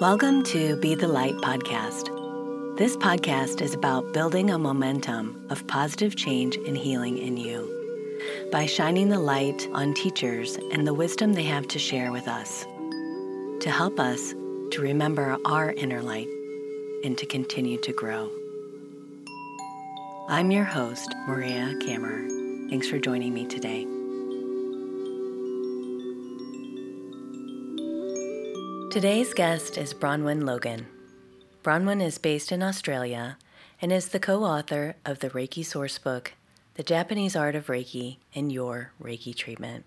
Welcome to Be the Light podcast. This podcast is about building a momentum of positive change and healing in you by shining the light on teachers and the wisdom they have to share with us to help us to remember our inner light and to continue to grow. I'm your host, Maria Kammer. Thanks for joining me today. Today's guest is Bronwen Logan. Bronwen is based in Australia and is the co author of the Reiki source book, The Japanese Art of Reiki and Your Reiki Treatment.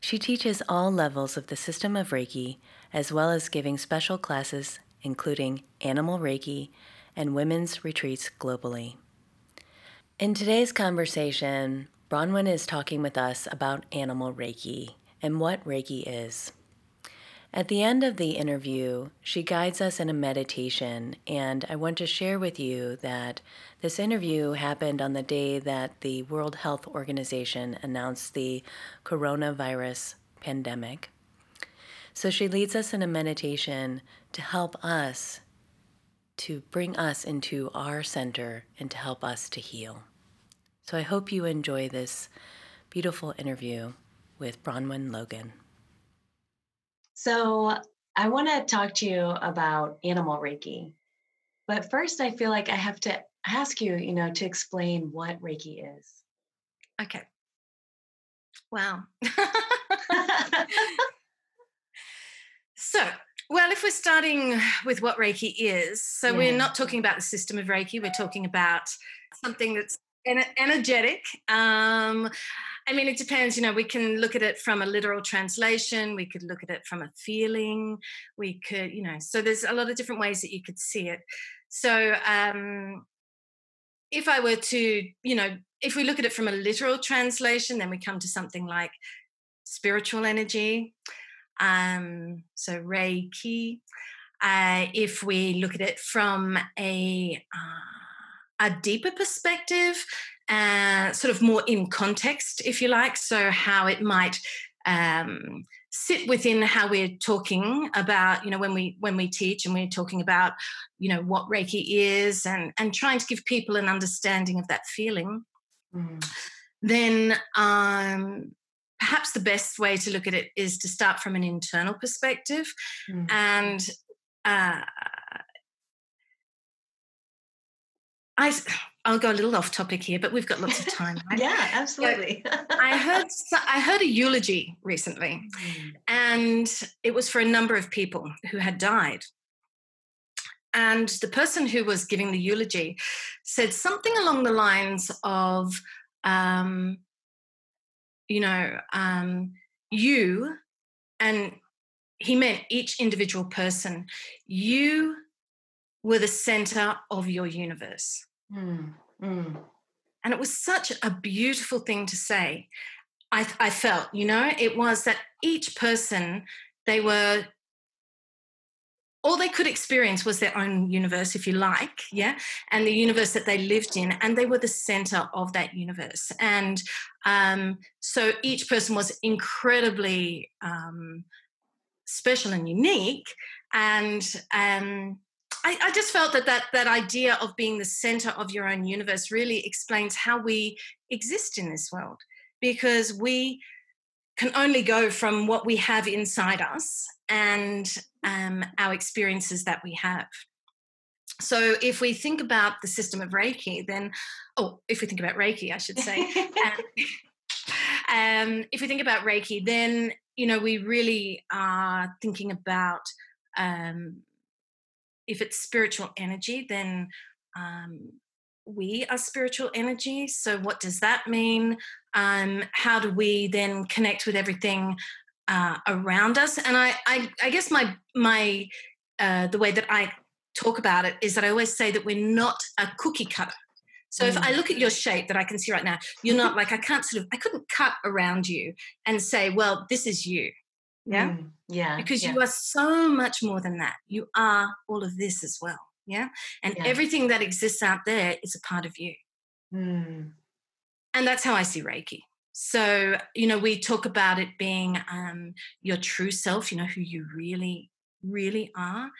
She teaches all levels of the system of Reiki, as well as giving special classes, including Animal Reiki and women's retreats globally. In today's conversation, Bronwen is talking with us about Animal Reiki and what Reiki is. At the end of the interview, she guides us in a meditation, and I want to share with you that this interview happened on the day that the World Health Organization announced the coronavirus pandemic. So she leads us in a meditation to help us, to bring us into our center, and to help us to heal. So I hope you enjoy this beautiful interview with Bronwen Logan. So, I want to talk to you about animal Reiki. But first, I feel like I have to ask you, you know, to explain what Reiki is. Okay. Wow. so, well, if we're starting with what Reiki is, so yeah. we're not talking about the system of Reiki, we're talking about something that's energetic. Um, I mean, it depends. You know, we can look at it from a literal translation. We could look at it from a feeling. We could, you know, so there's a lot of different ways that you could see it. So, um, if I were to, you know, if we look at it from a literal translation, then we come to something like spiritual energy. Um, so Reiki. Uh, if we look at it from a uh, a deeper perspective, uh, sort of more in context, if you like. So, how it might um, sit within how we're talking about, you know, when we when we teach and we're talking about, you know, what Reiki is, and and trying to give people an understanding of that feeling. Mm. Then, um, perhaps the best way to look at it is to start from an internal perspective, mm. and uh, I I'll go a little off topic here, but we've got lots of time. Right? yeah, absolutely. I heard I heard a eulogy recently, mm. and it was for a number of people who had died. And the person who was giving the eulogy said something along the lines of, um, you know, um, you, and he meant each individual person, you were the center of your universe. Mm, mm. And it was such a beautiful thing to say. I, I felt, you know, it was that each person, they were all they could experience was their own universe, if you like, yeah, and the universe that they lived in, and they were the center of that universe. And um, so each person was incredibly um, special and unique, and um, I, I, just felt that, that that idea of being the center of your own universe really explains how we exist in this world because we can only go from what we have inside us and um, our experiences that we have. So, if we think about the system of Reiki, then, oh, if we think about Reiki, I should say, um, um, if we think about Reiki, then, you know, we really are thinking about um, if it's spiritual energy, then um, we are spiritual energy. So, what does that mean? Um, how do we then connect with everything uh, around us? And I, I, I guess my my uh, the way that I talk about it is that I always say that we're not a cookie cutter. So mm. if I look at your shape that I can see right now, you're not like I can't sort of I couldn't cut around you and say, well, this is you. Yeah. Mm, yeah. Because yeah. you are so much more than that. You are all of this as well. Yeah. And yeah. everything that exists out there is a part of you. Mm. And that's how I see Reiki. So, you know, we talk about it being um, your true self, you know, who you really, really are.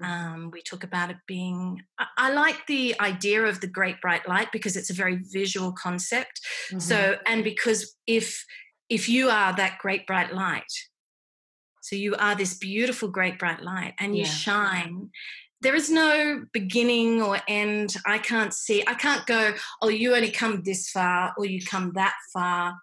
Mm. Um, we talk about it being, I, I, like the idea of the great bright light because it's a very visual concept. Mm-hmm. So, and because if, if you are that great bright light, so you are this beautiful great bright light and you yeah. shine there is no beginning or end. I can't see, I can't go, oh, you only come this far or you come that far.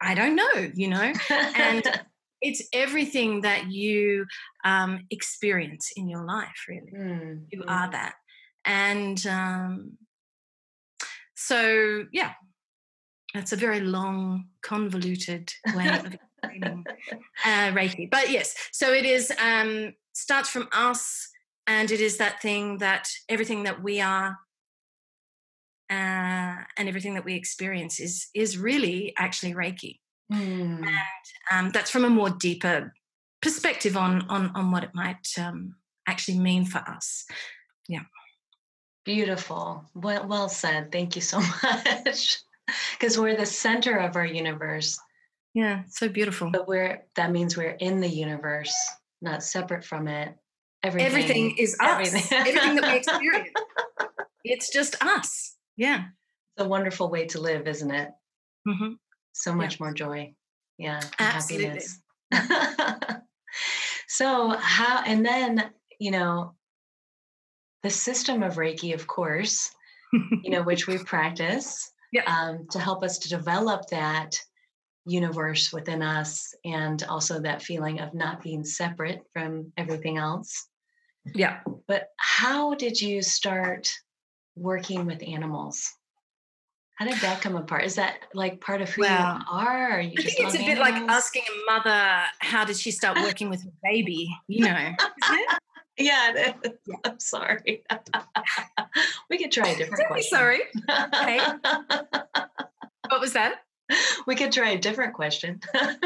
I don't know, you know? And it's everything that you um, experience in your life, really. Mm, you are that. And um, so, yeah, that's a very long, convoluted way of uh, Reiki. But yes, so it is um, starts from us and it is that thing that everything that we are uh, and everything that we experience is is really actually reiki. Mm. and um, that's from a more deeper perspective on on on what it might um, actually mean for us. Yeah. Beautiful. Well well said. Thank you so much. Because we're the center of our universe yeah so beautiful but we're that means we're in the universe not separate from it Everything, everything is us. Everything. everything that we experience. It's just us. Yeah. It's a wonderful way to live, isn't it? Mm-hmm. So much yeah. more joy. Yeah. Absolutely. so how and then, you know, the system of Reiki, of course, you know, which we practice yeah. um, to help us to develop that universe within us and also that feeling of not being separate from everything else. Yeah. But how did you start working with animals? How did that come apart? Is that like part of who well, you are? you I think it's a bit like asking a mother, how did she start working with her baby? You know, yeah, I'm sorry. we could try a different question. Sorry. Okay. what was that? We could try a different question.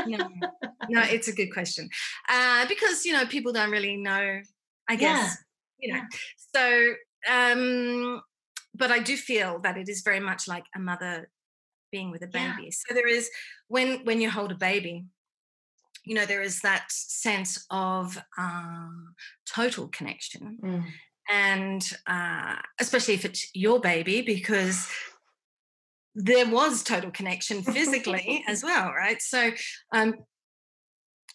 no, no, it's a good question uh, because you know people don't really know I guess. Yeah. You know. So um but I do feel that it is very much like a mother being with a baby. Yeah. So there is when when you hold a baby, you know, there is that sense of um, total connection. Mm. And uh, especially if it's your baby, because there was total connection physically as well, right? So, um,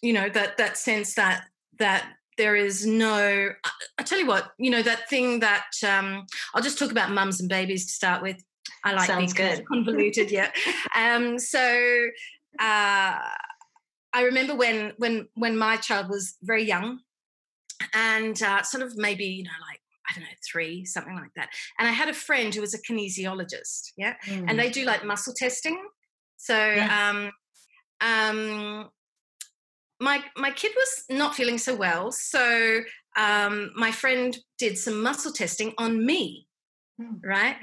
you know, that that sense that that there is no i tell you what you know that thing that um, i'll just talk about mums and babies to start with i like Sounds good. convoluted yeah um, so uh, i remember when when when my child was very young and uh, sort of maybe you know like I don't know, three, something like that. And I had a friend who was a kinesiologist, yeah, mm. and they do like muscle testing. So, yes. um, um, my my kid was not feeling so well, so um, my friend did some muscle testing on me, mm. right?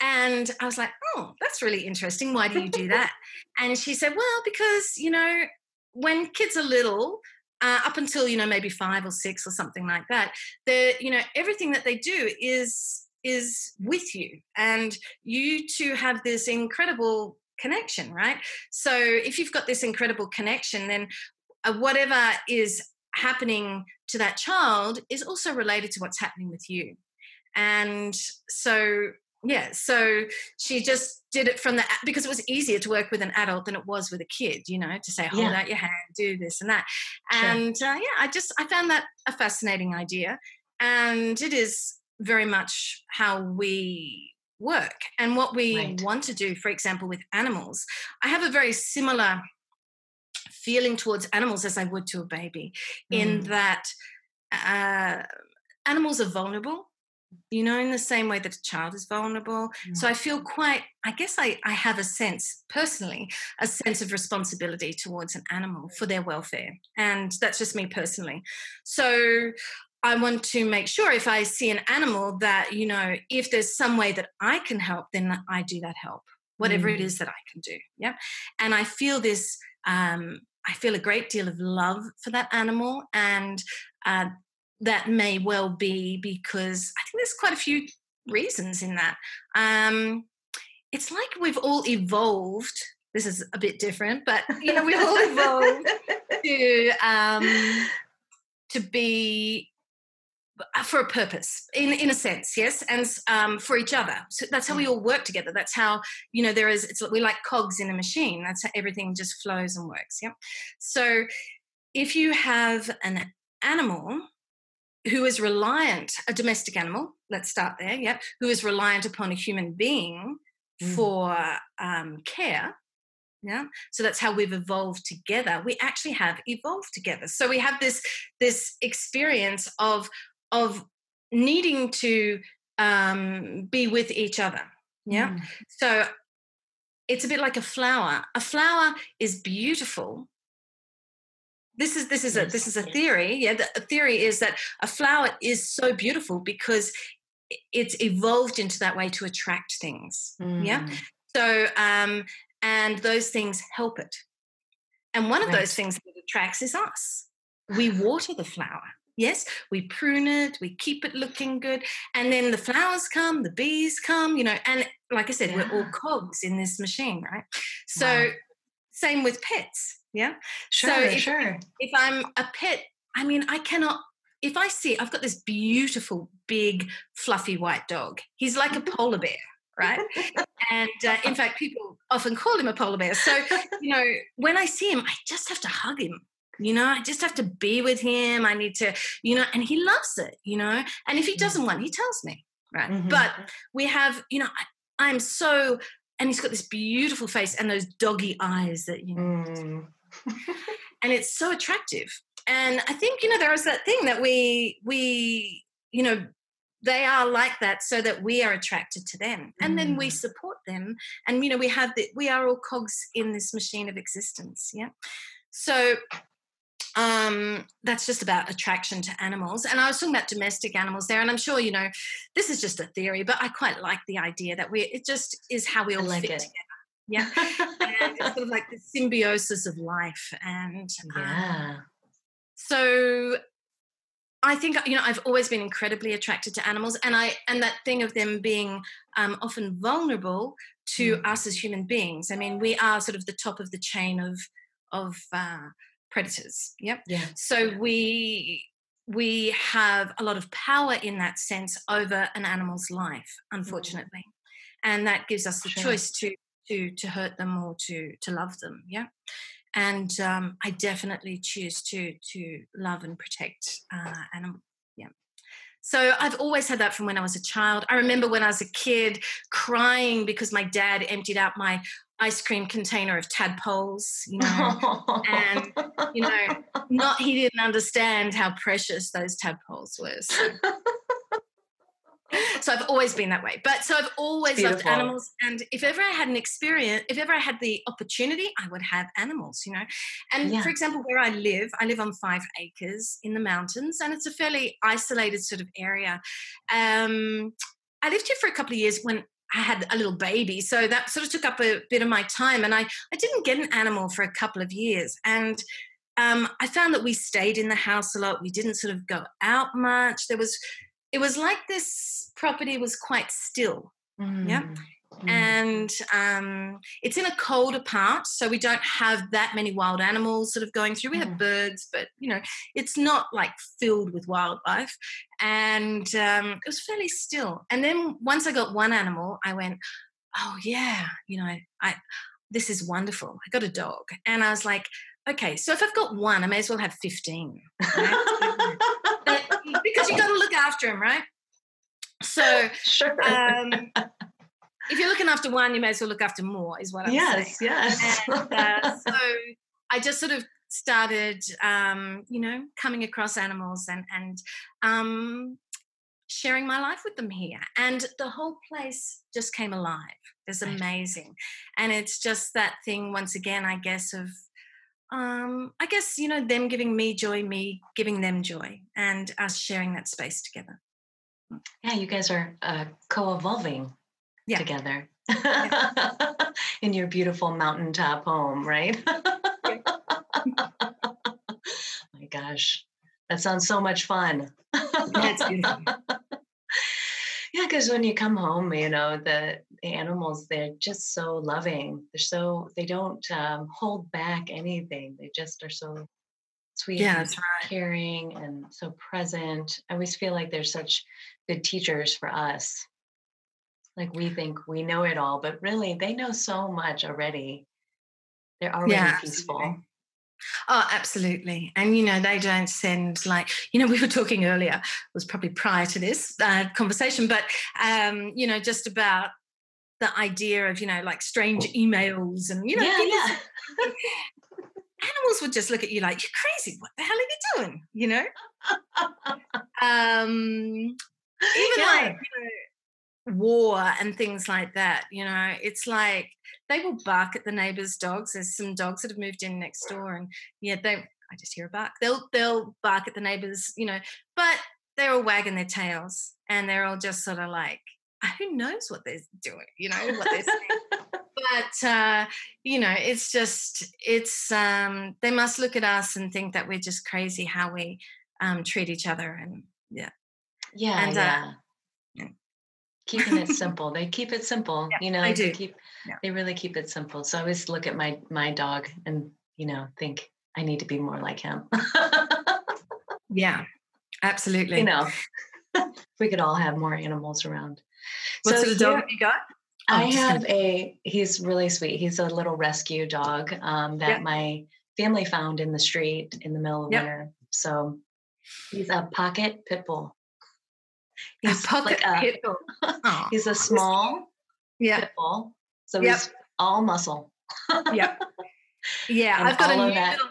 And I was like, oh, that's really interesting. Why do you do that? and she said, well, because you know, when kids are little, uh, up until you know maybe five or six or something like that, the you know everything that they do is is with you, and you two have this incredible connection, right? So if you've got this incredible connection, then uh, whatever is happening to that child is also related to what's happening with you. And so, yeah, so she just did it from the because it was easier to work with an adult than it was with a kid, you know, to say, hold yeah. out your hand, do this and that. And sure. uh, yeah, I just I found that a fascinating idea. And it is very much how we work and what we right. want to do, for example, with animals. I have a very similar feeling towards animals as I would to a baby, mm. in that uh, animals are vulnerable, you know, in the same way that a child is vulnerable. Mm. So I feel quite, I guess I, I have a sense, personally, a sense of responsibility towards an animal for their welfare. And that's just me personally. So I want to make sure if I see an animal that, you know, if there's some way that I can help, then I do that help, whatever mm. it is that I can do. Yeah. And I feel this um, I feel a great deal of love for that animal, and uh, that may well be because I think there's quite a few reasons in that. Um, it's like we've all evolved. This is a bit different, but you know we've all evolved to um, to be uh, for a purpose in in a sense yes and um, for each other so that's how we all work together that's how you know there is it's we like cogs in a machine that's how everything just flows and works yeah so if you have an animal who is reliant a domestic animal let's start there yeah who is reliant upon a human being mm. for um, care yeah so that's how we've evolved together we actually have evolved together so we have this this experience of of needing to um, be with each other. Yeah. Mm. So it's a bit like a flower. A flower is beautiful. This is this is a this is a theory. Yeah, the theory is that a flower is so beautiful because it's evolved into that way to attract things. Mm. Yeah. So um, and those things help it. And one of right. those things that it attracts is us. We water the flower. Yes, we prune it, we keep it looking good, and then the flowers come, the bees come, you know, and like I said, yeah. we're all cogs in this machine, right? So, wow. same with pets, yeah. Sure, so if, sure. If I'm a pet, I mean, I cannot. If I see, I've got this beautiful, big, fluffy white dog. He's like a polar bear, right? and uh, in fact, people often call him a polar bear. So, you know, when I see him, I just have to hug him you know i just have to be with him i need to you know and he loves it you know and if he doesn't want he tells me right mm-hmm. but we have you know I, i'm so and he's got this beautiful face and those doggy eyes that you know mm. and it's so attractive and i think you know there is that thing that we we you know they are like that so that we are attracted to them and then we mm. support them and you know we have the we are all cogs in this machine of existence yeah so um, that's just about attraction to animals. And I was talking about domestic animals there, and I'm sure you know this is just a theory, but I quite like the idea that we it just is how we all like fit it. together. Yeah, and it's sort of like the symbiosis of life, and um, yeah. Um, so I think you know I've always been incredibly attracted to animals, and I and that thing of them being um, often vulnerable to mm. us as human beings. I mean, we are sort of the top of the chain of of uh, predators. Yep. Yeah. So we we have a lot of power in that sense over an animal's life, mm-hmm. unfortunately, mm-hmm. and that gives us the sure. choice to to to hurt them or to to love them. Yeah. And um, I definitely choose to to love and protect uh, animals. Yeah. So I've always had that from when I was a child. I remember when I was a kid crying because my dad emptied out my ice cream container of tadpoles, you know, and you know, not he didn't understand how precious those tadpoles were. So. so I've always been that way. But so I've always Beautiful. loved animals. And if ever I had an experience, if ever I had the opportunity, I would have animals, you know. And yeah. for example, where I live, I live on five acres in the mountains, and it's a fairly isolated sort of area. Um, I lived here for a couple of years when I had a little baby. So that sort of took up a bit of my time. And I, I didn't get an animal for a couple of years. And um, I found that we stayed in the house a lot. We didn't sort of go out much. There was, it was like this property was quite still. Mm. Yeah. Mm. And um, it's in a colder part, so we don't have that many wild animals sort of going through. We have mm. birds, but you know, it's not like filled with wildlife. And um, it was fairly still. And then once I got one animal, I went, "Oh yeah, you know, I this is wonderful. I got a dog," and I was like, "Okay, so if I've got one, I may as well have fifteen, right? because you got to look after him, right?" So sure. Um, if you're looking after one, you may as well look after more, is what I'm yes, saying. Yes, yes. Uh, so I just sort of started, um, you know, coming across animals and and um, sharing my life with them here, and the whole place just came alive. It's amazing, and it's just that thing once again, I guess, of um, I guess you know them giving me joy, me giving them joy, and us sharing that space together. Yeah, you guys are uh, co-evolving yeah. together yeah. in your beautiful mountaintop home, right? My gosh, that sounds so much fun. yeah, because when you come home, you know the, the, animals they're just so loving. They're so they don't um, hold back anything. They just are so sweet, yeah, right. caring, and so present. I always feel like they're such good teachers for us. Like we think we know it all, but really they know so much already. They're already yeah, peaceful. Absolutely. Oh, absolutely. And, you know, they don't send like, you know, we were talking earlier, was probably prior to this uh, conversation, but, um, you know, just about the idea of, you know, like strange emails and, you know, yeah, yeah. animals would just look at you like, you're crazy. What the hell are you doing? You know? um, even yeah. like, you know, war and things like that. You know, it's like they will bark at the neighbors' dogs. There's some dogs that have moved in next door, and yeah, they. I just hear a bark. They'll they'll bark at the neighbors, you know, but they're all wagging their tails and they're all just sort of like, who knows what they're doing, you know, what they're saying. but uh, you know, it's just it's um, they must look at us and think that we're just crazy how we um, treat each other, and yeah, yeah, and, uh, yeah. Uh, keeping it simple. They keep it simple. Yeah, you know, I do. They keep yeah. they really keep it simple. So I always look at my my dog and you know think I need to be more like him. yeah, absolutely. You know, we could all have more animals around. What so sort of dog have you got? Oh, I have a. He's really sweet. He's a little rescue dog um, that yep. my family found in the street in the middle of yep. winter. So he's a pocket pit bull. He's a like a, pit bull. Oh, he's a small yeah. pit bull. So yep. he's all muscle. yep. Yeah, I've got a new little.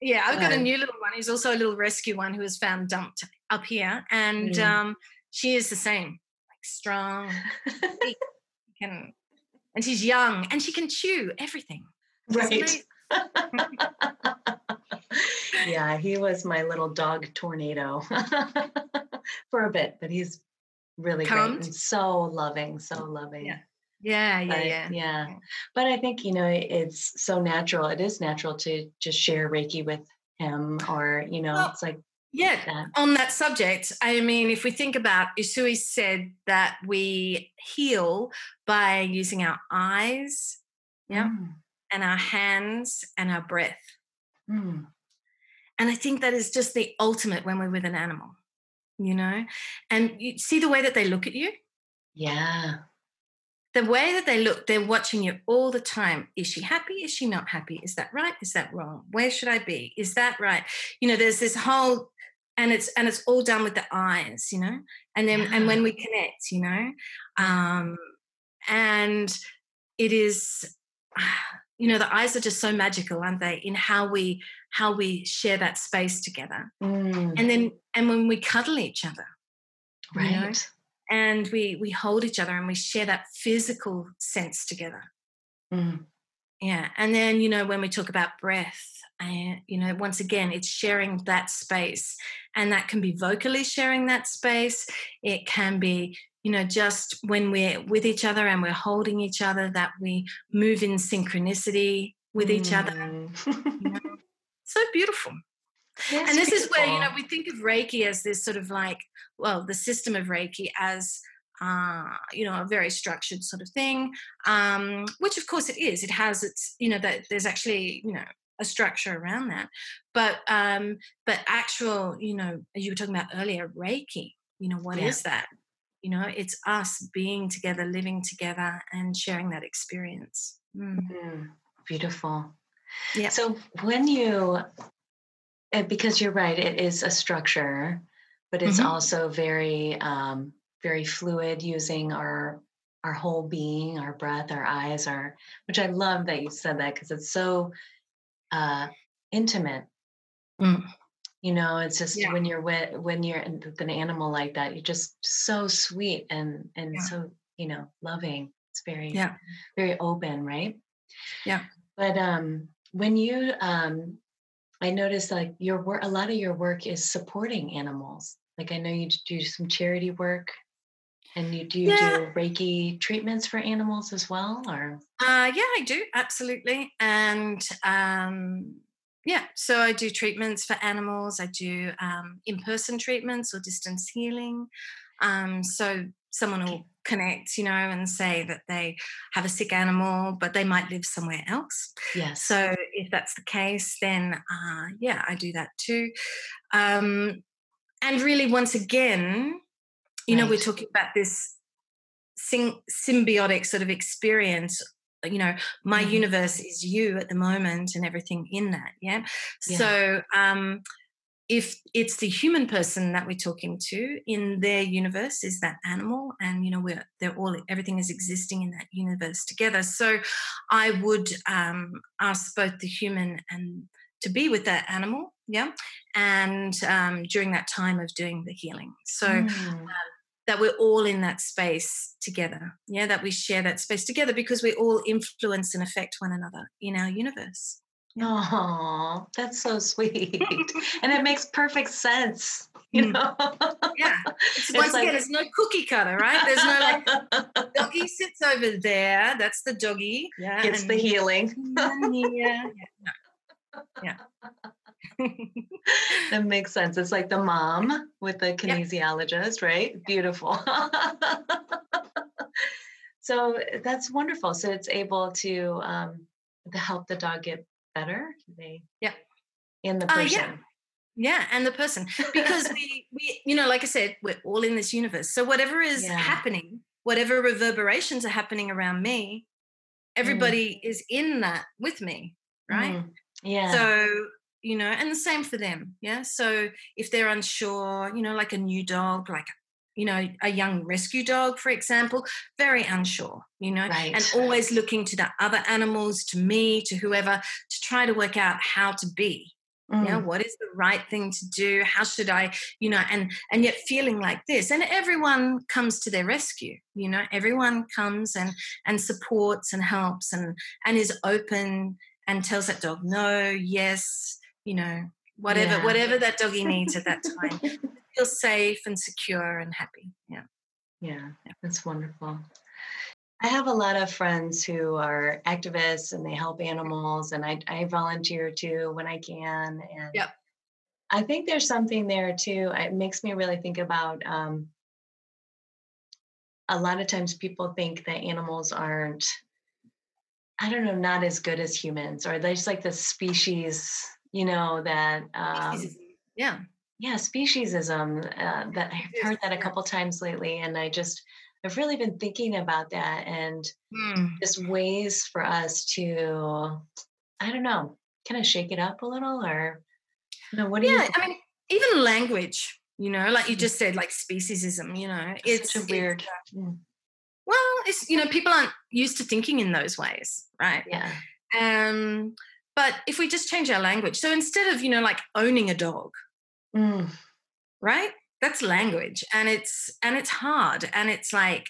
Yeah, I've got a new little one. He's also a little rescue one who was found dumped up here, and mm. um, she is the same, like strong, can, and she's young, and she can chew everything. Right. yeah, he was my little dog tornado for a bit, but he's really Calmed. great and so loving, so loving. Yeah. Yeah, yeah, but, yeah. Yeah. But I think, you know, it's so natural. It is natural to just share Reiki with him or, you know, well, it's like yeah, that. on that subject, I mean, if we think about Usui said that we heal by using our eyes, yeah, mm. and our hands and our breath. Mm. And I think that is just the ultimate when we're with an animal, you know? And you see the way that they look at you? Yeah. The way that they look, they're watching you all the time. Is she happy? Is she not happy? Is that right? Is that wrong? Where should I be? Is that right? You know, there's this whole and it's and it's all done with the eyes, you know. And then yeah. and when we connect, you know, um, and it is you know the eyes are just so magical aren't they in how we how we share that space together mm. and then and when we cuddle each other right you know, and we we hold each other and we share that physical sense together mm. yeah and then you know when we talk about breath and you know once again it's sharing that space and that can be vocally sharing that space it can be you know, just when we're with each other and we're holding each other, that we move in synchronicity with each mm. other. You know? so beautiful. Yes, and this beautiful. is where, you know, we think of Reiki as this sort of like, well, the system of Reiki as, uh, you know, a very structured sort of thing, um, which of course it is. It has its, you know, that there's actually, you know, a structure around that. But, um, but actual, you know, as you were talking about earlier, Reiki, you know, what yeah. is that? You know it's us being together living together and sharing that experience. Mm. Mm, beautiful. Yeah. So when you eh, because you're right it is a structure but it's mm-hmm. also very um, very fluid using our our whole being our breath our eyes our which i love that you said that because it's so uh, intimate. Mm you know it's just yeah. when you're with when you're with an animal like that you're just so sweet and and yeah. so you know loving it's very yeah very open right yeah but um when you um i noticed like your work a lot of your work is supporting animals like i know you do some charity work and you do you yeah. do reiki treatments for animals as well or uh yeah i do absolutely and um yeah, so I do treatments for animals. I do um, in-person treatments or distance healing. Um, so someone will connect, you know, and say that they have a sick animal, but they might live somewhere else. Yes. So if that's the case, then uh, yeah, I do that too. Um, and really, once again, you right. know, we're talking about this symbiotic sort of experience you know my mm-hmm. universe is you at the moment and everything in that yeah, yeah. so um if it's the human person that we're talking to in their universe is that animal and you know we're they're all everything is existing in that universe together so i would um, ask both the human and to be with that animal yeah and um, during that time of doing the healing so mm. um, that we're all in that space together yeah that we share that space together because we all influence and affect one another in our universe Oh, that's so sweet. and it makes perfect sense. You mm. know? yeah. It's, it's once like, again, it's no cookie cutter, right? There's no like doggy sits over there. That's the doggy. Yeah. It's the healing. yeah. Yeah. yeah. that makes sense. It's like the mom with the kinesiologist, yep. right? Beautiful. so that's wonderful. So it's able to um, to help the dog get better? they yeah. And the person. Uh, yeah. Yeah, and the person. Because we we, you know, like I said, we're all in this universe. So whatever is yeah. happening, whatever reverberations are happening around me, mm. everybody mm. is in that with me. Right. Mm. Yeah. So you know, and the same for them. Yeah. So if they're unsure, you know, like a new dog, like you know, a young rescue dog, for example, very unsure, you know, right. and always looking to the other animals, to me, to whoever, to try to work out how to be. Mm. You know, what is the right thing to do? How should I, you know, and and yet feeling like this. And everyone comes to their rescue, you know, everyone comes and and supports and helps and and is open and tells that dog no, yes, you know, whatever, yeah. whatever that doggy needs at that time. feel safe and secure and happy. Yeah. Yeah, that's wonderful. I have a lot of friends who are activists and they help animals, and I, I volunteer too when I can. And yep. I think there's something there too. It makes me really think about um, a lot of times people think that animals aren't, I don't know, not as good as humans, or there's like the species, you know, that. Um, yeah yeah speciesism uh, that i've heard that a couple times lately and i just i've really been thinking about that and mm. just ways for us to i don't know kind of shake it up a little or you know, what do yeah, you Yeah, i mean even language you know like you just said like speciesism you know it's, it's weird uh, mm. well it's you know people aren't used to thinking in those ways right yeah um but if we just change our language so instead of you know like owning a dog Mm. Right? That's language. And it's and it's hard. And it's like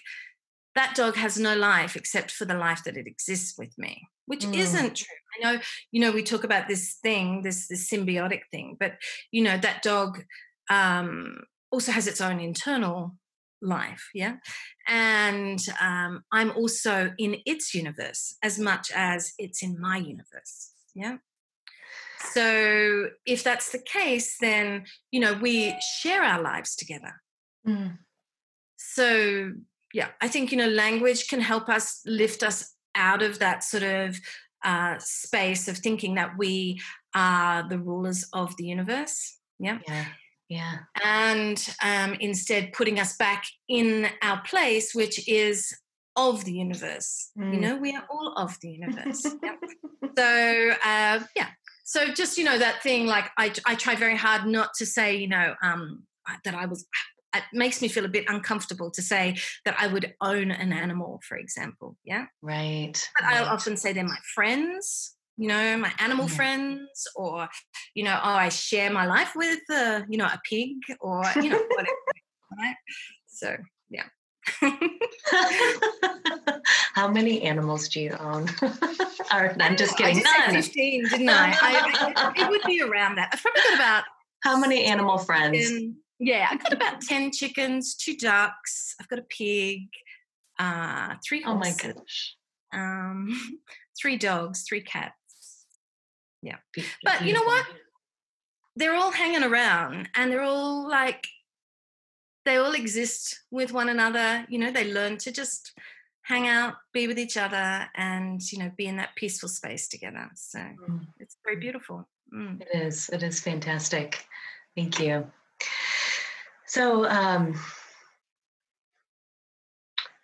that dog has no life except for the life that it exists with me, which mm. isn't true. I know, you know, we talk about this thing, this this symbiotic thing, but you know, that dog um also has its own internal life yeah and um, i'm also in its universe as much as it's in my universe yeah so if that's the case, then, you know, we share our lives together. Mm. So, yeah, I think, you know, language can help us lift us out of that sort of uh, space of thinking that we are the rulers of the universe. Yeah. Yeah. Yeah. And um, instead putting us back in our place, which is of the universe. Mm. You know, we are all of the universe. yeah. So, uh, yeah, so just you know that thing like I, I try very hard not to say you know um, that I was it makes me feel a bit uncomfortable to say that I would own an animal, for example. Yeah. Right. But right. I'll often say they're my friends, you know, my animal yeah. friends, or, you know, oh, I share my life with, uh, you know, a pig or, you know, whatever. right. So, yeah. How many animals do you own? or, I'm just kidding. I just 15, didn't I? I, I? It would be around that. I've probably got about. How many animal friends? yeah, I've got about 10 chickens, two ducks, I've got a pig, uh, three horses, Oh my gosh. Um, three dogs, three cats. Yeah. But you know what? They're all hanging around and they're all like they all exist with one another. You know, they learn to just hang out, be with each other, and you know, be in that peaceful space together. So mm. it's very beautiful. Mm. It is. It is fantastic. Thank you. So, um,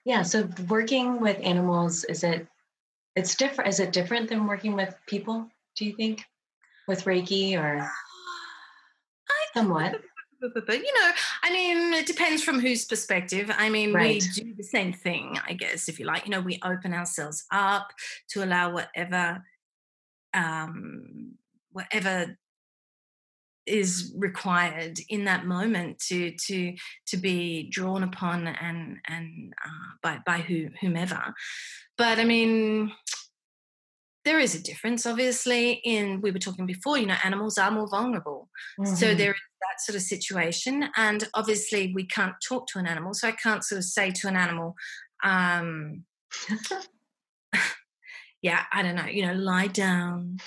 yeah. So working with animals is it? It's different. Is it different than working with people? Do you think with Reiki or somewhat? But you know, I mean, it depends from whose perspective. I mean, right. we do the same thing, I guess, if you like. You know, we open ourselves up to allow whatever, um, whatever is required in that moment to to to be drawn upon and and uh, by by who, whomever. But I mean, there is a difference, obviously. In we were talking before, you know, animals are more vulnerable, mm-hmm. so there that sort of situation. And obviously, we can't talk to an animal. So I can't sort of say to an animal, um, yeah, I don't know, you know, lie down.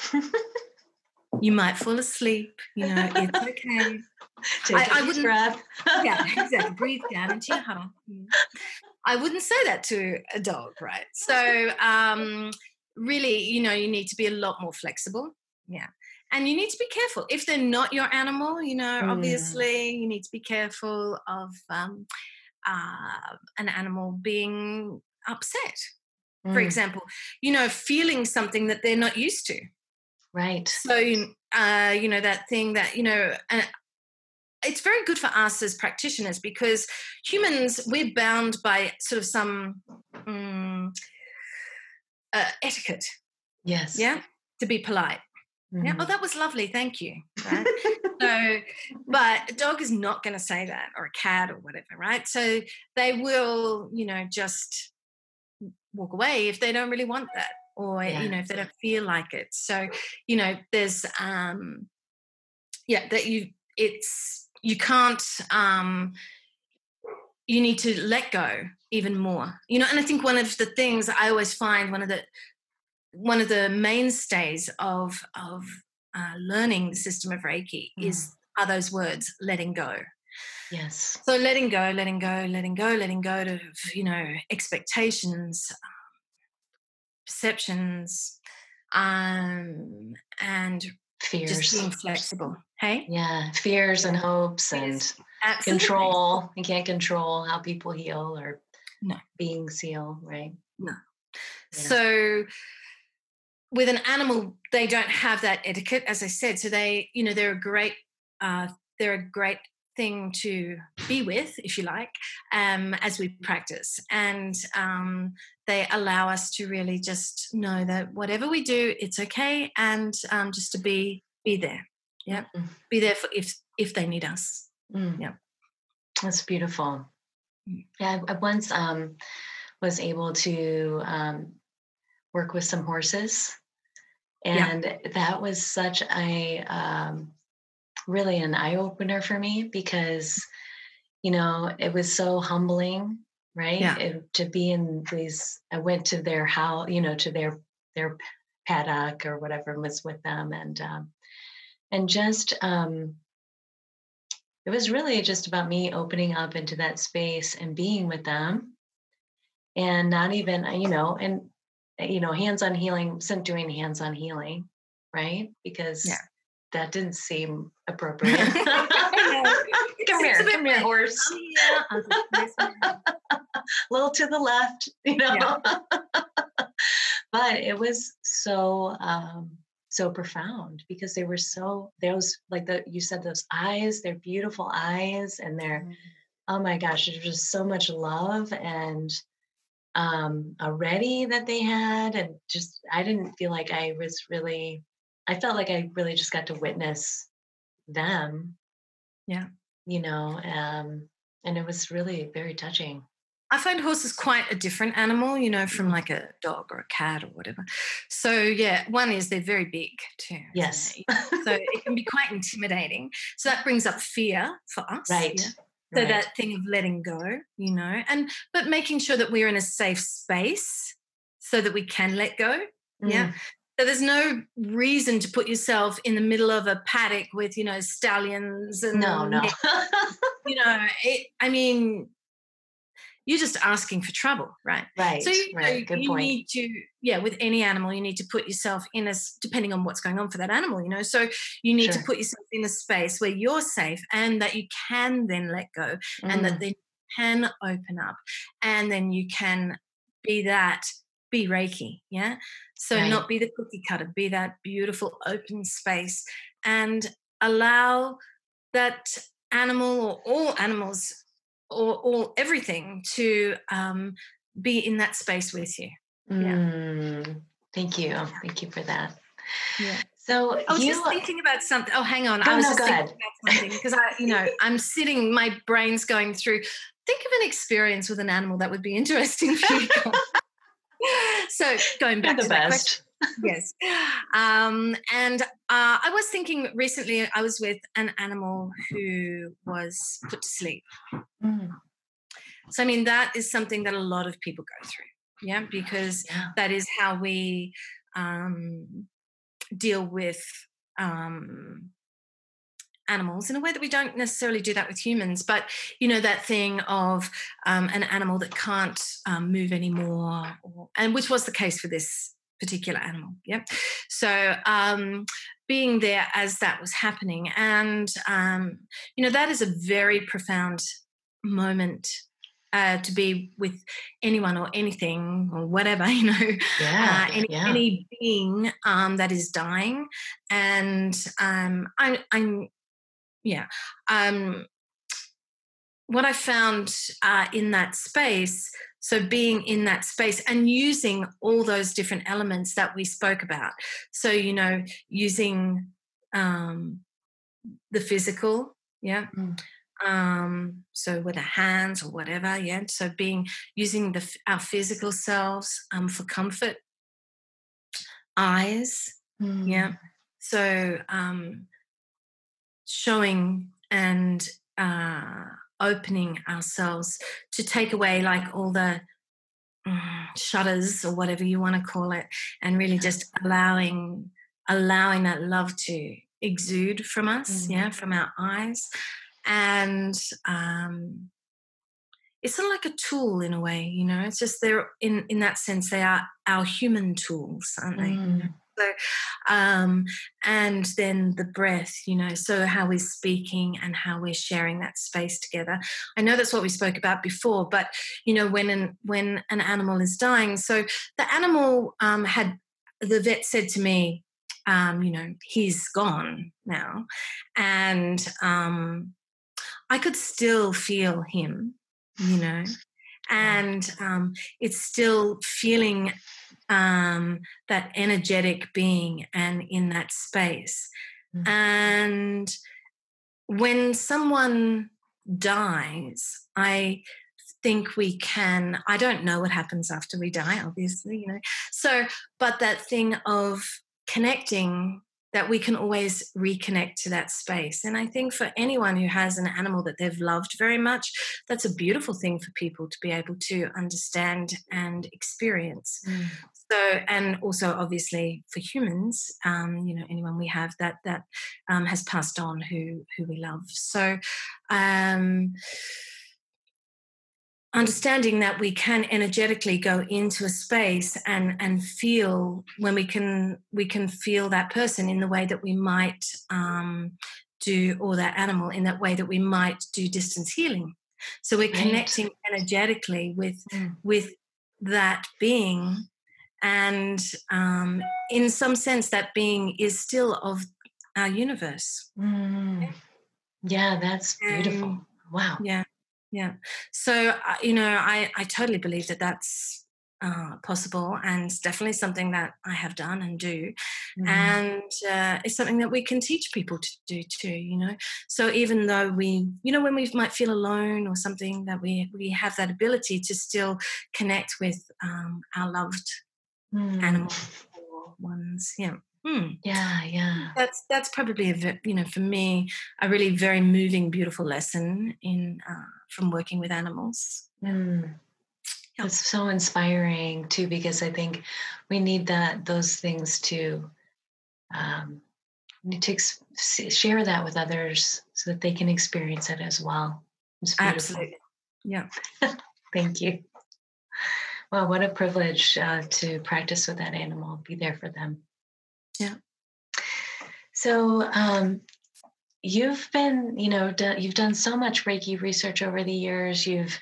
you might fall asleep. You know, it's okay. Take I, I wouldn't. Breath. yeah, exactly. Breathe down into your heart. I wouldn't say that to a dog, right? So, um, really, you know, you need to be a lot more flexible. Yeah and you need to be careful if they're not your animal you know mm. obviously you need to be careful of um, uh, an animal being upset mm. for example you know feeling something that they're not used to right so uh, you know that thing that you know uh, it's very good for us as practitioners because humans we're bound by sort of some um, uh, etiquette yes yeah to be polite Mm-hmm. Yeah. Oh, that was lovely. Thank you. Right? so, but a dog is not going to say that, or a cat, or whatever, right? So they will, you know, just walk away if they don't really want that, or yeah. you know, if they don't feel like it. So, you know, there's, um, yeah, that you, it's you can't, um, you need to let go even more, you know. And I think one of the things I always find one of the one of the mainstays of of uh, learning the system of Reiki mm. is are those words letting go. Yes. So letting go, letting go, letting go, letting go to you know expectations, perceptions, um, and fears. Just being flexible. Hey. Yeah, fears and hopes and Absolutely. control. You can't control how people heal or no beings heal, right? No. Yeah. So with an animal they don't have that etiquette as i said so they you know they're a great uh, they're a great thing to be with if you like um, as we practice and um, they allow us to really just know that whatever we do it's okay and um, just to be be there yeah mm. be there for if if they need us mm. yeah that's beautiful mm. yeah i once um, was able to um, work with some horses and yeah. that was such a um, really an eye opener for me because, you know, it was so humbling, right? Yeah. It, to be in these, I went to their house, you know, to their, their paddock or whatever was with them. And, um, and just, um, it was really just about me opening up into that space and being with them and not even you know and you know, hands-on healing, wasn't doing hands-on healing, right? Because yeah. that didn't seem appropriate. come here, come here, horse. Oh. A little to the left, you know. Yeah. but it was so um so profound because they were so those like the you said those eyes, they're beautiful eyes and they're mm. oh my gosh, there's just so much love and um, already that they had. And just, I didn't feel like I was really, I felt like I really just got to witness them. Yeah. You know, um, and it was really very touching. I find horses quite a different animal, you know, from like a dog or a cat or whatever. So yeah, one is they're very big too. Yes. so it can be quite intimidating. So that brings up fear for us. Right. Yeah? so right. that thing of letting go you know and but making sure that we're in a safe space so that we can let go mm. yeah so there's no reason to put yourself in the middle of a paddock with you know stallions and no no you know, it, I mean, you're just asking for trouble, right? Right. So you, right. Good you point. need to, yeah, with any animal, you need to put yourself in a, depending on what's going on for that animal, you know. So you need sure. to put yourself in a space where you're safe and that you can then let go mm. and that mm. then can open up and then you can be that, be Reiki, yeah. So right. not be the cookie cutter, be that beautiful open space and allow that animal or all animals or, or everything to um, be in that space with you. Mm, yeah. Thank you. Thank you for that. Yeah. So I was you, just thinking about something. Oh, hang on. I was no, just thinking ahead. about something because I, you know, I'm sitting, my brain's going through. Think of an experience with an animal that would be interesting for you. so going back You're to the that best. Yes. Um, and uh, I was thinking recently, I was with an animal who was put to sleep. Mm. So, I mean, that is something that a lot of people go through. Yeah, because yeah. that is how we um, deal with um, animals in a way that we don't necessarily do that with humans. But you know that thing of um, an animal that can't um, move anymore, or, and which was the case for this particular animal. Yeah. So um, being there as that was happening, and um, you know that is a very profound moment uh, to be with anyone or anything or whatever, you know, yeah, uh, any, yeah. any, being um, that is dying. And um, I, I'm, yeah. Um, what I found uh, in that space, so being in that space and using all those different elements that we spoke about. So, you know, using um, the physical, yeah. Mm um, so with the hands or whatever yeah so being using the our physical selves um, for comfort eyes mm. yeah so um, showing and uh, opening ourselves to take away like all the mm, shutters or whatever you want to call it and really just allowing allowing that love to exude from us mm. yeah from our eyes and um, it's sort of like a tool in a way you know it's just they're in in that sense they are our human tools aren't they mm. So um and then the breath you know so how we're speaking and how we're sharing that space together i know that's what we spoke about before but you know when an when an animal is dying so the animal um had the vet said to me um, you know, he's gone now. And um, I could still feel him, you know, and um, it's still feeling um, that energetic being and in that space. Mm-hmm. And when someone dies, I think we can i don't know what happens after we die obviously you know so but that thing of connecting that we can always reconnect to that space. And I think for anyone who has an animal that they've loved very much, that's a beautiful thing for people to be able to understand and experience. Mm. So, and also obviously for humans, um, you know, anyone we have that that um, has passed on who who we love. So, um, understanding that we can energetically go into a space and and feel when we can we can feel that person in the way that we might um, do or that animal in that way that we might do distance healing so we're right. connecting energetically with mm. with that being and um, in some sense that being is still of our universe. Mm. yeah that's beautiful. Wow. yeah yeah. So uh, you know i i totally believe that that's uh, possible and definitely something that i have done and do. Mm. and uh, it's something that we can teach people to do too you know? So even though we you know when we might feel alone or something that we we have that ability to still connect with um, our loved mm. animals ones yeah Hmm. Yeah, yeah. That's that's probably a you know for me a really very moving, beautiful lesson in uh, from working with animals. Mm. Yeah. It's so inspiring too because I think we need that those things to um, to ex- share that with others so that they can experience it as well. Absolutely. Yeah. Thank you. Well, what a privilege uh, to practice with that animal, be there for them. Yeah. So, um, you've been, you know, do, you've done so much Reiki research over the years. You've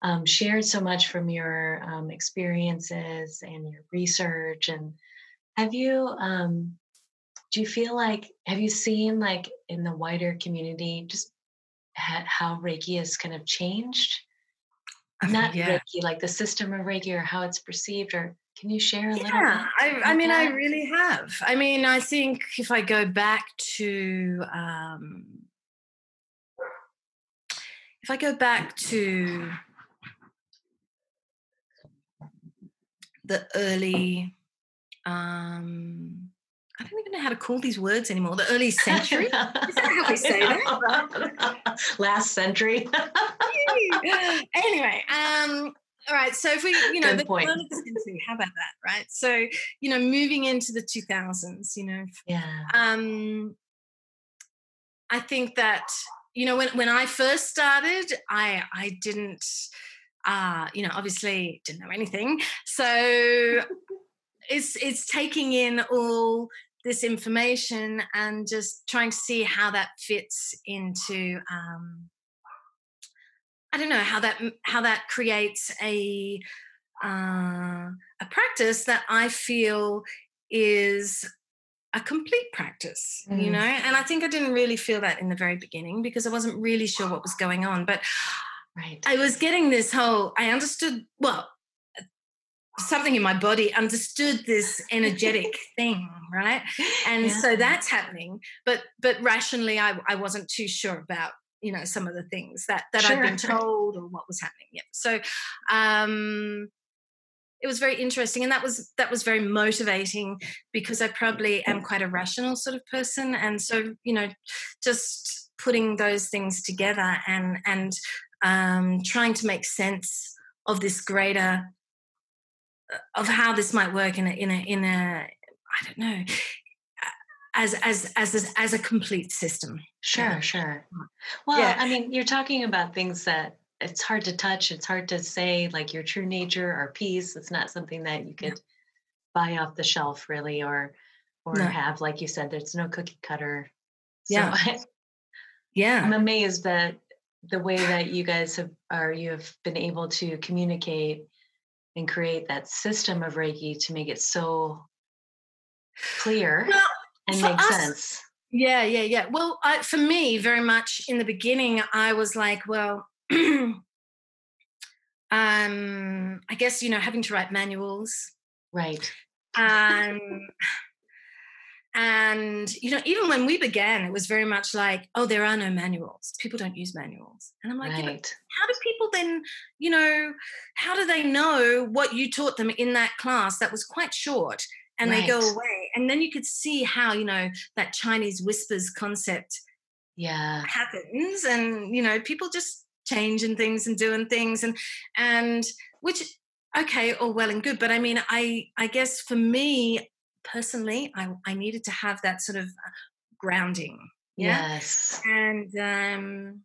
um, shared so much from your um, experiences and your research. And have you, um, do you feel like, have you seen like in the wider community just ha- how Reiki has kind of changed? Not yeah. Reiki, like the system of Reiki or how it's perceived, or can you share a little yeah, I, I, mean, that? I really have. I mean, I think if I go back to, um, if I go back to the early um I don't even know how to call these words anymore. The early century. Is that how we say that? Last century. anyway, um, all right. So if we, you know, Good the point. how about that, right? So, you know, moving into the 2000s, you know, yeah. Um, I think that you know when when I first started, I I didn't uh, you know, obviously didn't know anything. So it's it's taking in all this information and just trying to see how that fits into um, I don't know how that how that creates a uh, a practice that I feel is a complete practice, mm. you know. And I think I didn't really feel that in the very beginning because I wasn't really sure what was going on. But Right. I was getting this whole, I understood, well, something in my body understood this energetic thing right and yeah. so that's happening but but rationally I, I wasn't too sure about you know some of the things that that sure. i'd been told or what was happening yeah so um it was very interesting and that was that was very motivating because i probably am quite a rational sort of person and so you know just putting those things together and and um, trying to make sense of this greater uh, of how this might work in a in a in a I don't know as as as as a complete system. Sure, sure. Mm. Well, yeah. I mean, you're talking about things that it's hard to touch. It's hard to say like your true nature or peace. It's not something that you could buy off the shelf, really, or or no. have like you said. There's no cookie cutter. So yeah. I, yeah. I'm amazed that the way that you guys have are you have been able to communicate and create that system of Reiki to make it so clear well, and make us, sense. Yeah, yeah, yeah. Well, I, for me, very much in the beginning, I was like, well, um, I guess you know, having to write manuals, right? Um, and you know even when we began it was very much like oh there are no manuals people don't use manuals and i'm like right. yeah, how do people then you know how do they know what you taught them in that class that was quite short and right. they go away and then you could see how you know that chinese whispers concept yeah happens and you know people just changing things and doing things and and which okay all well and good but i mean i i guess for me personally, I, I needed to have that sort of uh, grounding. Yeah? Yes. And um,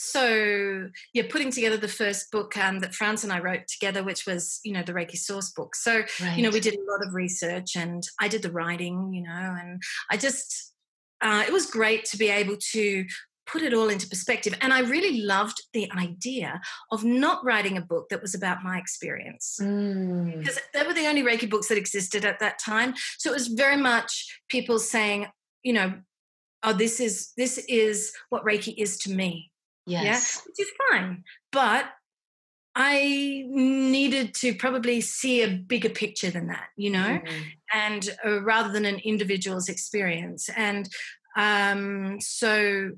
so, yeah, putting together the first book um, that Frans and I wrote together, which was, you know, the Reiki Source book. So, right. you know, we did a lot of research and I did the writing, you know, and I just, uh, it was great to be able to put it all into perspective. And I really loved the idea of not writing a book that was about my experience. Mm. Because they were the only Reiki books that existed at that time. So it was very much people saying, you know, oh, this is this is what Reiki is to me. Yes. Yeah. Which is fine. But I needed to probably see a bigger picture than that, you know, mm. and uh, rather than an individual's experience. And um, so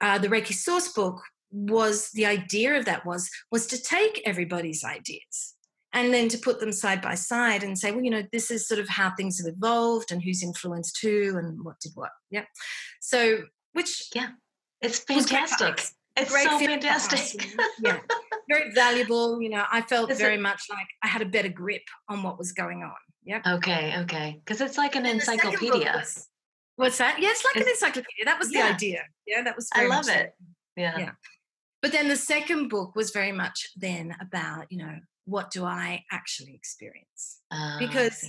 uh, the Reiki Source book was the idea of that was was to take everybody's ideas and then to put them side by side and say, well, you know, this is sort of how things have evolved and who's influenced who and what did what. Yeah. So, which yeah, it's fantastic. It's great so fantastic. yeah, very valuable. You know, I felt is very it, much like I had a better grip on what was going on. Yeah. Okay. Okay. Because it's like an and encyclopedia. Was, What's that? Yeah, it's like it's, an encyclopedia. That was the idea. Yeah, that was. I love it. Yeah. Yeah. but then the second book was very much then about you know what do i actually experience uh, because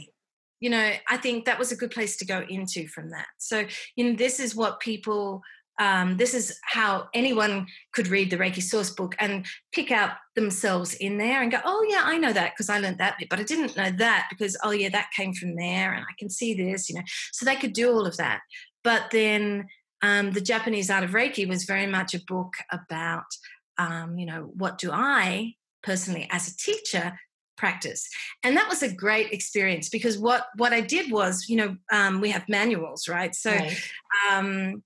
you know i think that was a good place to go into from that so you know this is what people um, this is how anyone could read the Reiki source book and pick out themselves in there and go, oh, yeah, I know that because I learned that bit, but I didn't know that because, oh, yeah, that came from there and I can see this, you know. So they could do all of that. But then um, the Japanese Art of Reiki was very much a book about, um, you know, what do I personally, as a teacher, practice and that was a great experience because what what i did was you know um, we have manuals right so right. Um,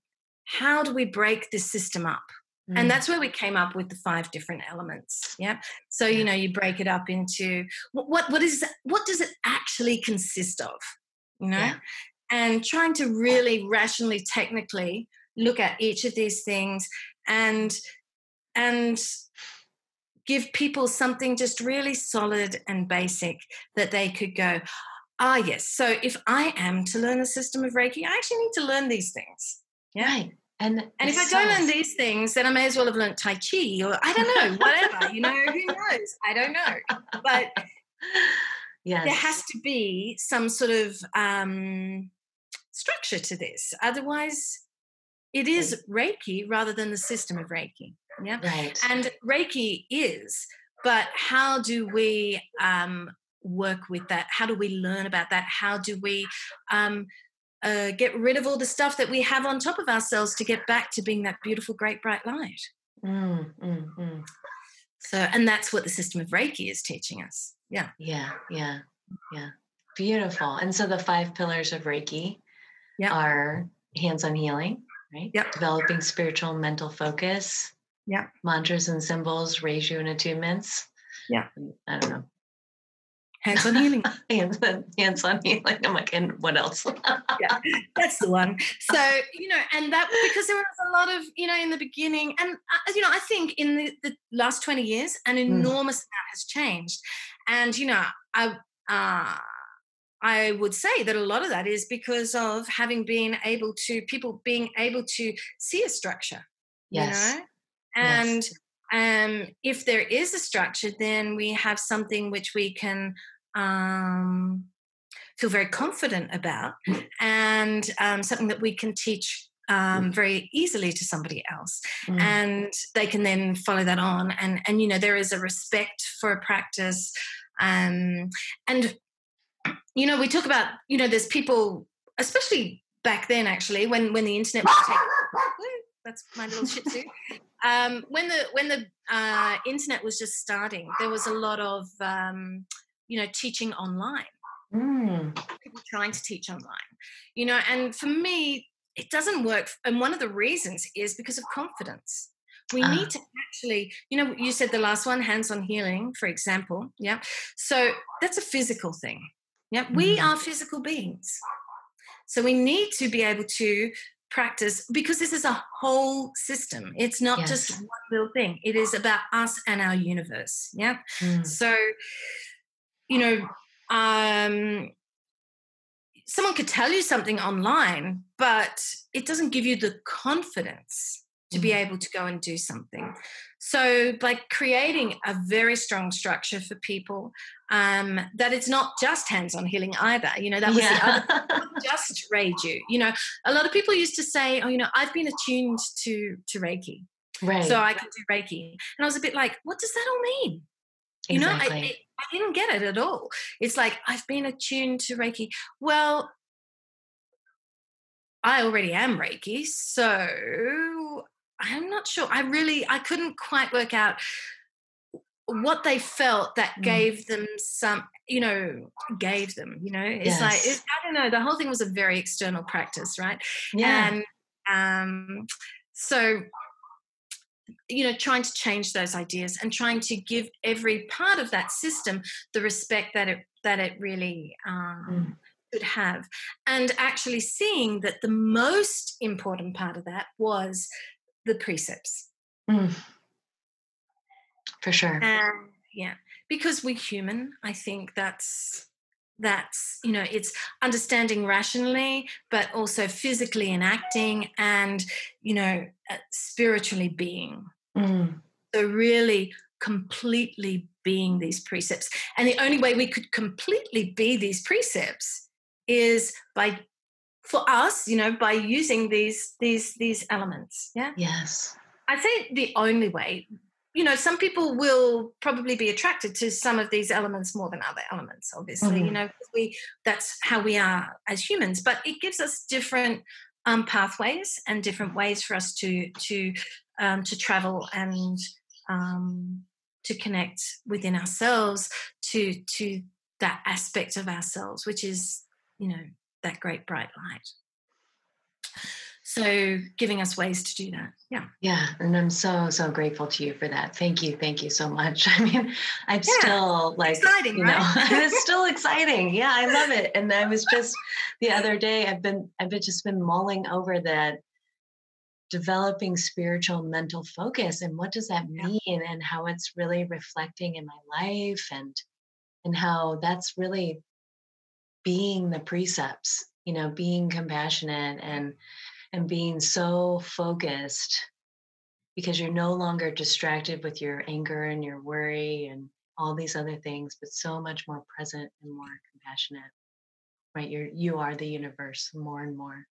how do we break this system up? Mm. And that's where we came up with the five different elements. Yeah. So, you know, you break it up into what, what, what is, what does it actually consist of? You know? Yeah. And trying to really rationally, technically look at each of these things and, and give people something just really solid and basic that they could go, ah, yes. So if I am to learn a system of Reiki, I actually need to learn these things. Yeah. Right. And and if I don't learn these things, then I may as well have learned Tai Chi or I don't know, whatever. you know, who knows? I don't know. But yes. there has to be some sort of um, structure to this. Otherwise, it is Reiki rather than the system of Reiki. Yeah. Right. And Reiki is, but how do we um, work with that? How do we learn about that? How do we um, uh, get rid of all the stuff that we have on top of ourselves to get back to being that beautiful, great, bright light. Mm, mm, mm. So, and that's what the system of Reiki is teaching us. Yeah. Yeah. Yeah. Yeah. Beautiful. And so the five pillars of Reiki yep. are hands on healing, right? Yep. Developing spiritual and mental focus. Yeah. Mantras and symbols, reiju and attunements. Yeah. I don't know hands on healing. hands, on, hands on healing. I'm like, and what else? yeah, that's the one. So, you know, and that because there was a lot of, you know, in the beginning, and, uh, you know, I think in the, the last 20 years, an mm. enormous mm. amount has changed. And, you know, I, uh, I would say that a lot of that is because of having been able to, people being able to see a structure. Yes. You know? And yes. um, if there is a structure, then we have something which we can um, feel very confident about and um, something that we can teach um, very easily to somebody else. Mm. and they can then follow that on and and you know there is a respect for a practice um, and you know we talk about you know there's people especially back then actually when when the internet was taken that's my little shih tzu. Um, when the when the uh, internet was just starting there was a lot of um, you know teaching online mm. people trying to teach online you know and for me it doesn't work and one of the reasons is because of confidence we uh. need to actually you know you said the last one hands on healing for example yeah so that's a physical thing yeah mm. we are physical beings so we need to be able to practice because this is a whole system it's not yes. just one little thing it is about us and our universe yeah mm. so you know, um, someone could tell you something online, but it doesn't give you the confidence to be mm-hmm. able to go and do something. So, by creating a very strong structure for people, um, that it's not just hands-on healing either. You know, that was yeah. the other just Reiju. You know, a lot of people used to say, "Oh, you know, I've been attuned to to Reiki, right? So I can do Reiki." And I was a bit like, "What does that all mean?" You exactly. know, I, it, I didn't get it at all. It's like I've been attuned to Reiki. Well, I already am Reiki, so I'm not sure. I really I couldn't quite work out what they felt that mm. gave them some you know gave them you know it's yes. like it, i don't know the whole thing was a very external practice right yeah and um so you know trying to change those ideas and trying to give every part of that system the respect that it that it really um, mm. should have and actually seeing that the most important part of that was the precepts mm. for sure and yeah because we're human i think that's that's you know it's understanding rationally but also physically enacting and you know uh, spiritually being mm. So, really completely being these precepts. And the only way we could completely be these precepts is by for us you know by using these these these elements yeah yes i think the only way you know some people will probably be attracted to some of these elements more than other elements obviously mm-hmm. you know we that's how we are as humans but it gives us different um, pathways and different ways for us to to um, to travel and um, to connect within ourselves to to that aspect of ourselves which is you know that great bright light so giving us ways to do that yeah yeah and i'm so so grateful to you for that thank you thank you so much i mean i'm yeah. still like exciting you know right? it's still exciting yeah i love it and i was just the other day i've been i've been just been mulling over that developing spiritual mental focus and what does that mean yeah. and how it's really reflecting in my life and and how that's really being the precepts you know being compassionate and and being so focused because you're no longer distracted with your anger and your worry and all these other things but so much more present and more compassionate right you're you are the universe more and more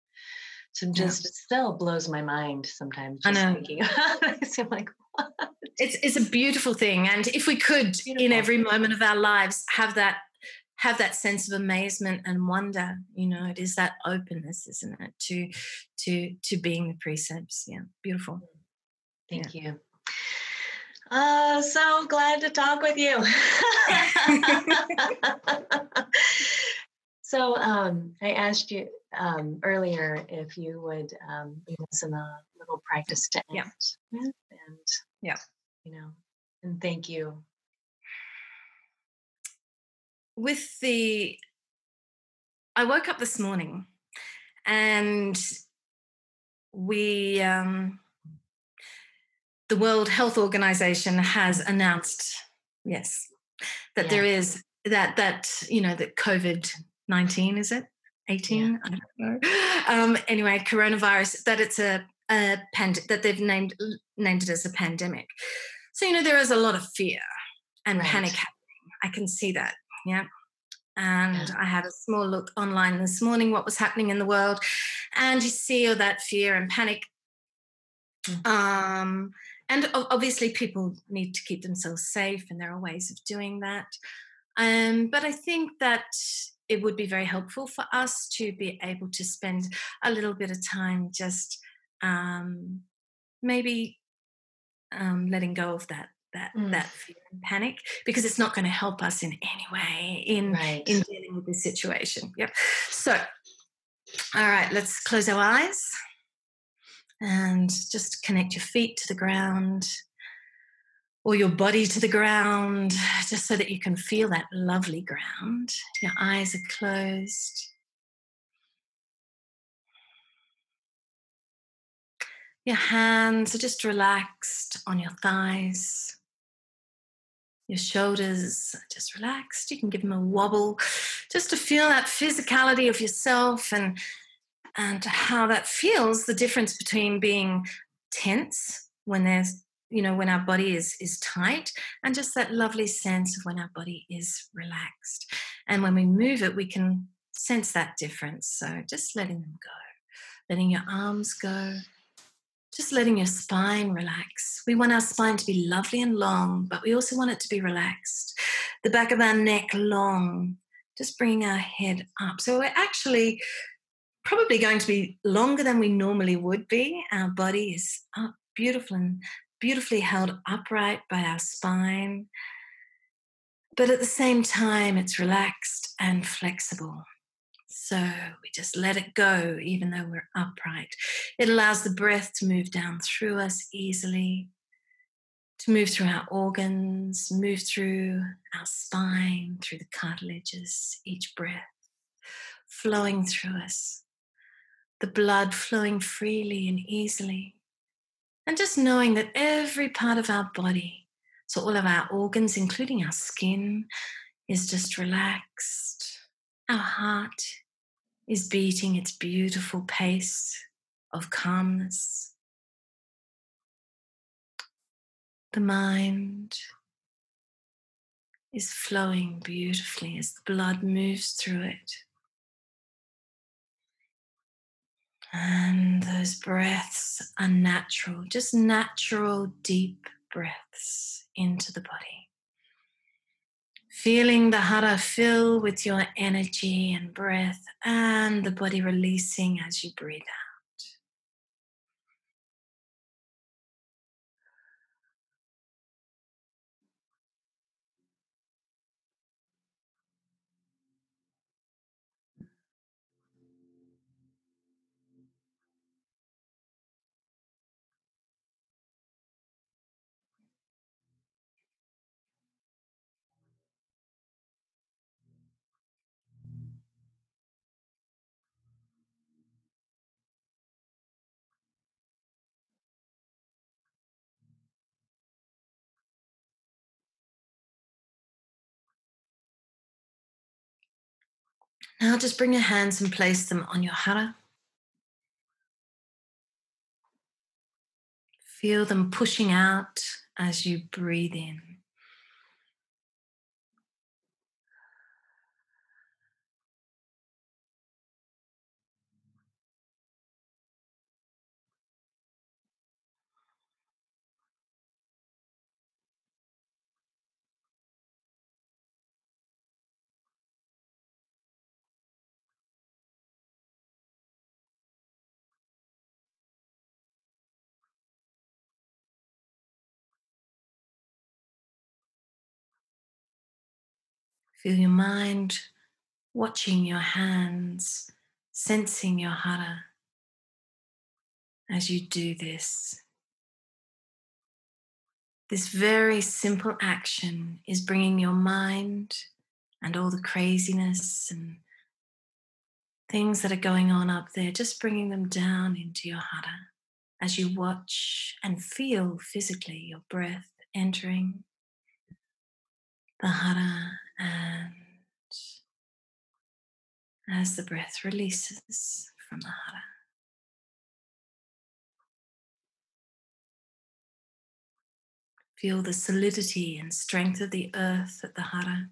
so just yeah. still blows my mind sometimes. I know. Thinking I'm like, what? It's it's a beautiful thing, and if we could, beautiful. in every moment of our lives, have that have that sense of amazement and wonder, you know, it is that openness, isn't it, to to to being the precepts. Yeah, beautiful. Thank yeah. you. Uh, so glad to talk with you. so um, I asked you um, earlier if you would um, lead us in a little practice to end yeah. and yeah you know and thank you with the i woke up this morning and we um, the world health organization has announced yes that yeah. there is that that you know that covid 19 is it 18 yeah. i don't know um, anyway coronavirus that it's a, a pand- that they've named named it as a pandemic so you know there is a lot of fear and right. panic happening i can see that yeah. And i had a small look online this morning what was happening in the world and you see all that fear and panic. Mm-hmm. um, and obviously people need to keep themselves safe and there are ways of doing that. Um, but i think that it would be very helpful for us to be able to spend a little bit of time just um, maybe um, letting go of that that mm. that fear and panic because it's not going to help us in any way in right. in dealing with this situation. Yep. So, all right, let's close our eyes and just connect your feet to the ground or your body to the ground, just so that you can feel that lovely ground. Your eyes are closed. Your hands are just relaxed on your thighs. Your shoulders just relaxed. You can give them a wobble just to feel that physicality of yourself and, and how that feels the difference between being tense when there's you know when our body is is tight and just that lovely sense of when our body is relaxed. And when we move it we can sense that difference. So just letting them go letting your arms go just letting your spine relax. We want our spine to be lovely and long, but we also want it to be relaxed. The back of our neck long, just bringing our head up. So we're actually probably going to be longer than we normally would be. Our body is up, beautiful and beautifully held upright by our spine. But at the same time, it's relaxed and flexible. So we just let it go, even though we're upright. It allows the breath to move down through us easily, to move through our organs, move through our spine, through the cartilages, each breath flowing through us, the blood flowing freely and easily. And just knowing that every part of our body, so all of our organs, including our skin, is just relaxed. Our heart is beating its beautiful pace of calmness. The mind is flowing beautifully as the blood moves through it. And those breaths are natural, just natural, deep breaths into the body. Feeling the hara fill with your energy and breath, and the body releasing as you breathe out. Now just bring your hands and place them on your hara. Feel them pushing out as you breathe in. Feel your mind watching your hands, sensing your hara as you do this. This very simple action is bringing your mind and all the craziness and things that are going on up there, just bringing them down into your hara as you watch and feel physically your breath entering the hara and as the breath releases from the hara. Feel the solidity and strength of the earth at the hara.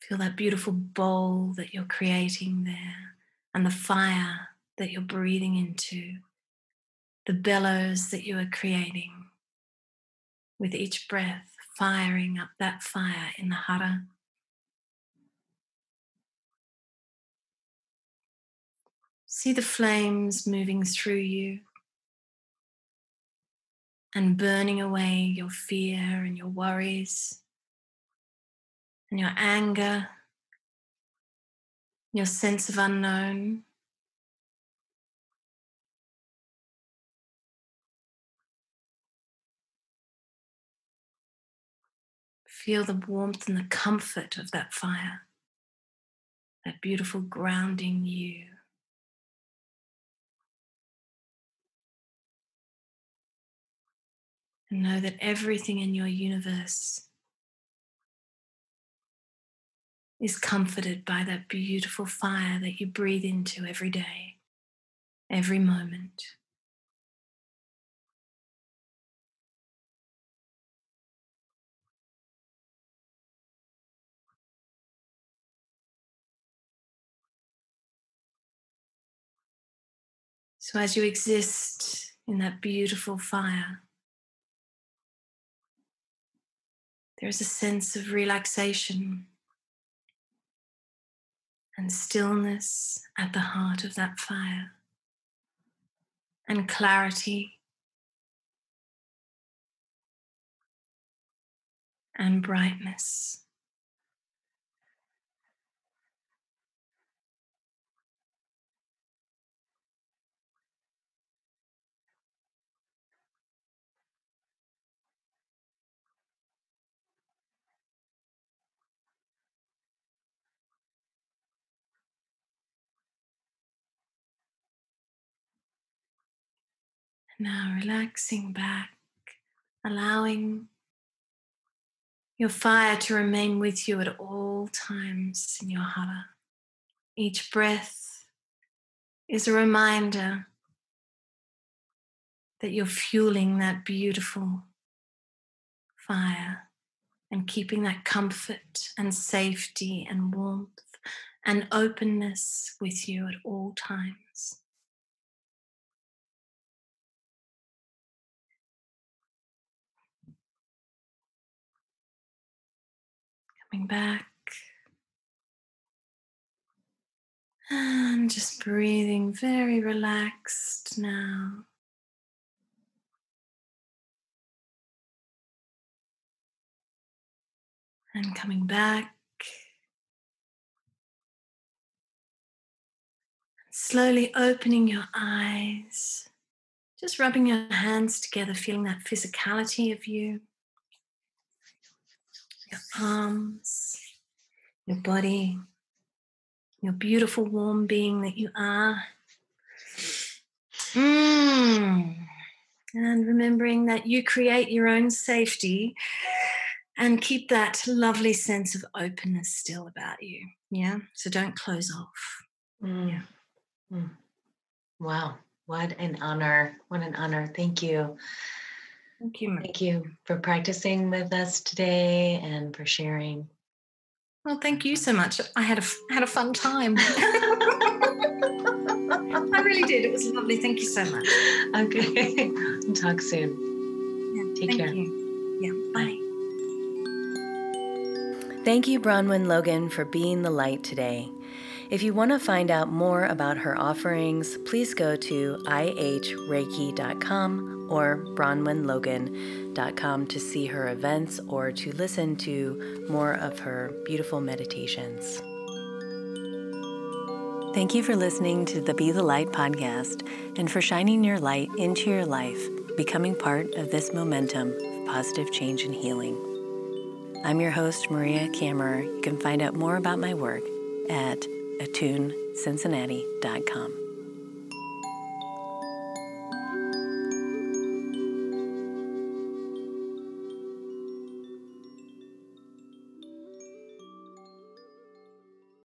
Feel that beautiful bowl that you're creating there and the fire that you're breathing into the bellows that you are creating with each breath, firing up that fire in the hara. See the flames moving through you and burning away your fear and your worries and your anger, your sense of unknown. Feel the warmth and the comfort of that fire, that beautiful grounding you. And know that everything in your universe is comforted by that beautiful fire that you breathe into every day, every moment. So, as you exist in that beautiful fire, there's a sense of relaxation and stillness at the heart of that fire, and clarity and brightness. Now relaxing back, allowing your fire to remain with you at all times in your hara. Each breath is a reminder that you're fueling that beautiful fire and keeping that comfort and safety and warmth and openness with you at all times. Coming back. And just breathing very relaxed now. And coming back. Slowly opening your eyes. Just rubbing your hands together, feeling that physicality of you. Your arms, your body, your beautiful, warm being that you are. Mm. And remembering that you create your own safety and keep that lovely sense of openness still about you. Yeah. So don't close off. Mm. Yeah. Mm. Wow. What an honor. What an honor. Thank you. Thank you. Thank you for practicing with us today and for sharing. Well, thank you so much. I had a had a fun time. I really did. It was lovely. Thank you so much. Okay. Talk soon. Yeah, Take care. You. Yeah. Bye. Thank you, Bronwen Logan, for being the light today. If you want to find out more about her offerings, please go to ihreiki.com or bronwenlogan.com to see her events or to listen to more of her beautiful meditations. Thank you for listening to the Be the Light podcast and for shining your light into your life, becoming part of this momentum of positive change and healing. I'm your host, Maria Kammerer. You can find out more about my work at attunecincinnati.com.